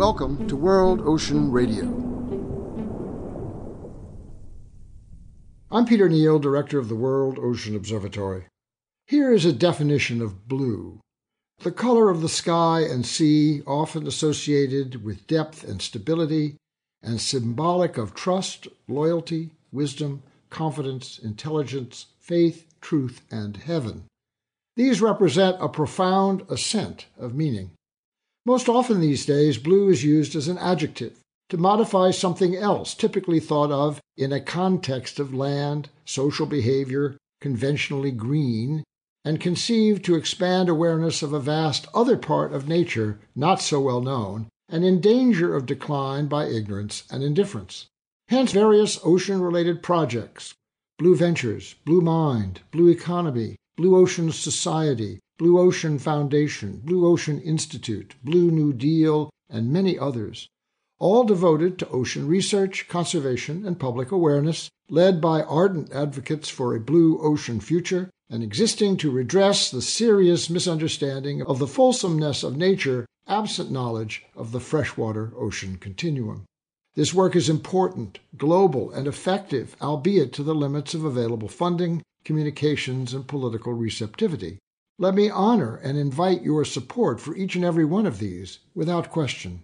Welcome to World Ocean Radio. I'm Peter Neill, Director of the World Ocean Observatory. Here is a definition of blue the color of the sky and sea, often associated with depth and stability, and symbolic of trust, loyalty, wisdom, confidence, intelligence, faith, truth, and heaven. These represent a profound ascent of meaning. Most often these days, blue is used as an adjective to modify something else typically thought of in a context of land, social behavior, conventionally green, and conceived to expand awareness of a vast other part of nature not so well known and in danger of decline by ignorance and indifference. Hence, various ocean related projects Blue Ventures, Blue Mind, Blue Economy, Blue Ocean Society, Blue Ocean Foundation, Blue Ocean Institute, Blue New Deal, and many others, all devoted to ocean research, conservation, and public awareness, led by ardent advocates for a blue ocean future, and existing to redress the serious misunderstanding of the fulsomeness of nature absent knowledge of the freshwater ocean continuum. This work is important, global, and effective, albeit to the limits of available funding, communications, and political receptivity. Let me honor and invite your support for each and every one of these without question.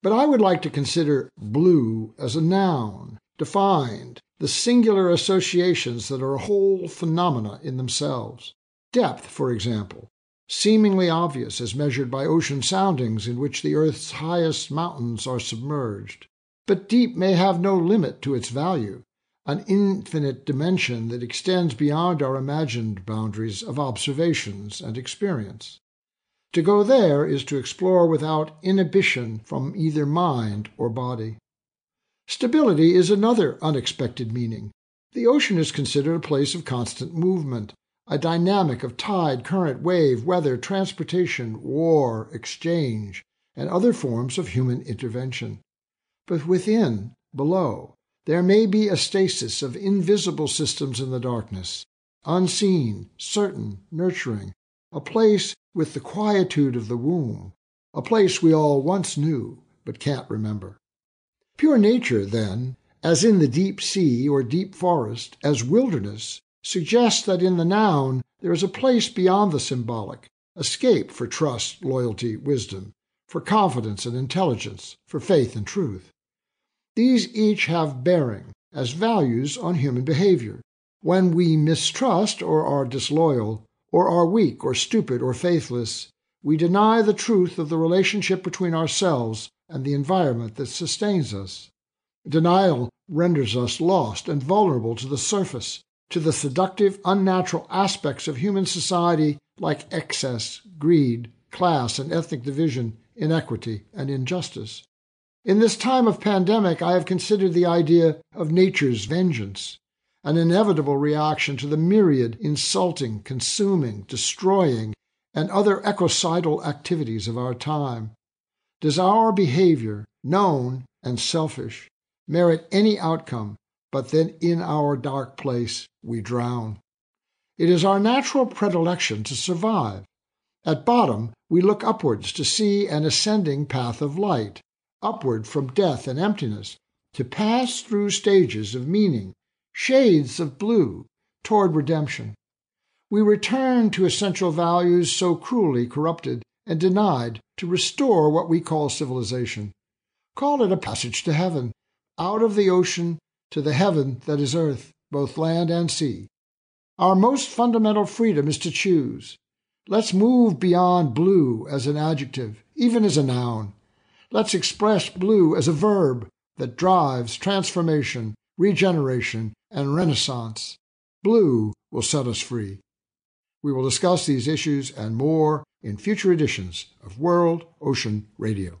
But I would like to consider blue as a noun, defined, the singular associations that are whole phenomena in themselves. Depth, for example, seemingly obvious as measured by ocean soundings in which the earth's highest mountains are submerged. But deep may have no limit to its value, an infinite dimension that extends beyond our imagined boundaries of observations and experience. To go there is to explore without inhibition from either mind or body. Stability is another unexpected meaning. The ocean is considered a place of constant movement, a dynamic of tide, current, wave, weather, transportation, war, exchange, and other forms of human intervention. But within, below, there may be a stasis of invisible systems in the darkness, unseen, certain, nurturing, a place with the quietude of the womb, a place we all once knew but can't remember. Pure nature, then, as in the deep sea or deep forest, as wilderness, suggests that in the noun there is a place beyond the symbolic, escape for trust, loyalty, wisdom, for confidence and intelligence, for faith and truth. These each have bearing as values on human behavior. When we mistrust or are disloyal, or are weak or stupid or faithless, we deny the truth of the relationship between ourselves and the environment that sustains us. Denial renders us lost and vulnerable to the surface, to the seductive, unnatural aspects of human society like excess, greed, class and ethnic division, inequity, and injustice. In this time of pandemic, I have considered the idea of nature's vengeance, an inevitable reaction to the myriad insulting, consuming, destroying, and other ecocidal activities of our time. Does our behavior, known and selfish, merit any outcome but that in our dark place we drown? It is our natural predilection to survive. At bottom, we look upwards to see an ascending path of light upward from death and emptiness, to pass through stages of meaning, shades of blue, toward redemption. We return to essential values so cruelly corrupted and denied to restore what we call civilization. Call it a passage to heaven, out of the ocean to the heaven that is earth, both land and sea. Our most fundamental freedom is to choose. Let's move beyond blue as an adjective, even as a noun, Let's express blue as a verb that drives transformation, regeneration, and renaissance. Blue will set us free. We will discuss these issues and more in future editions of World Ocean Radio.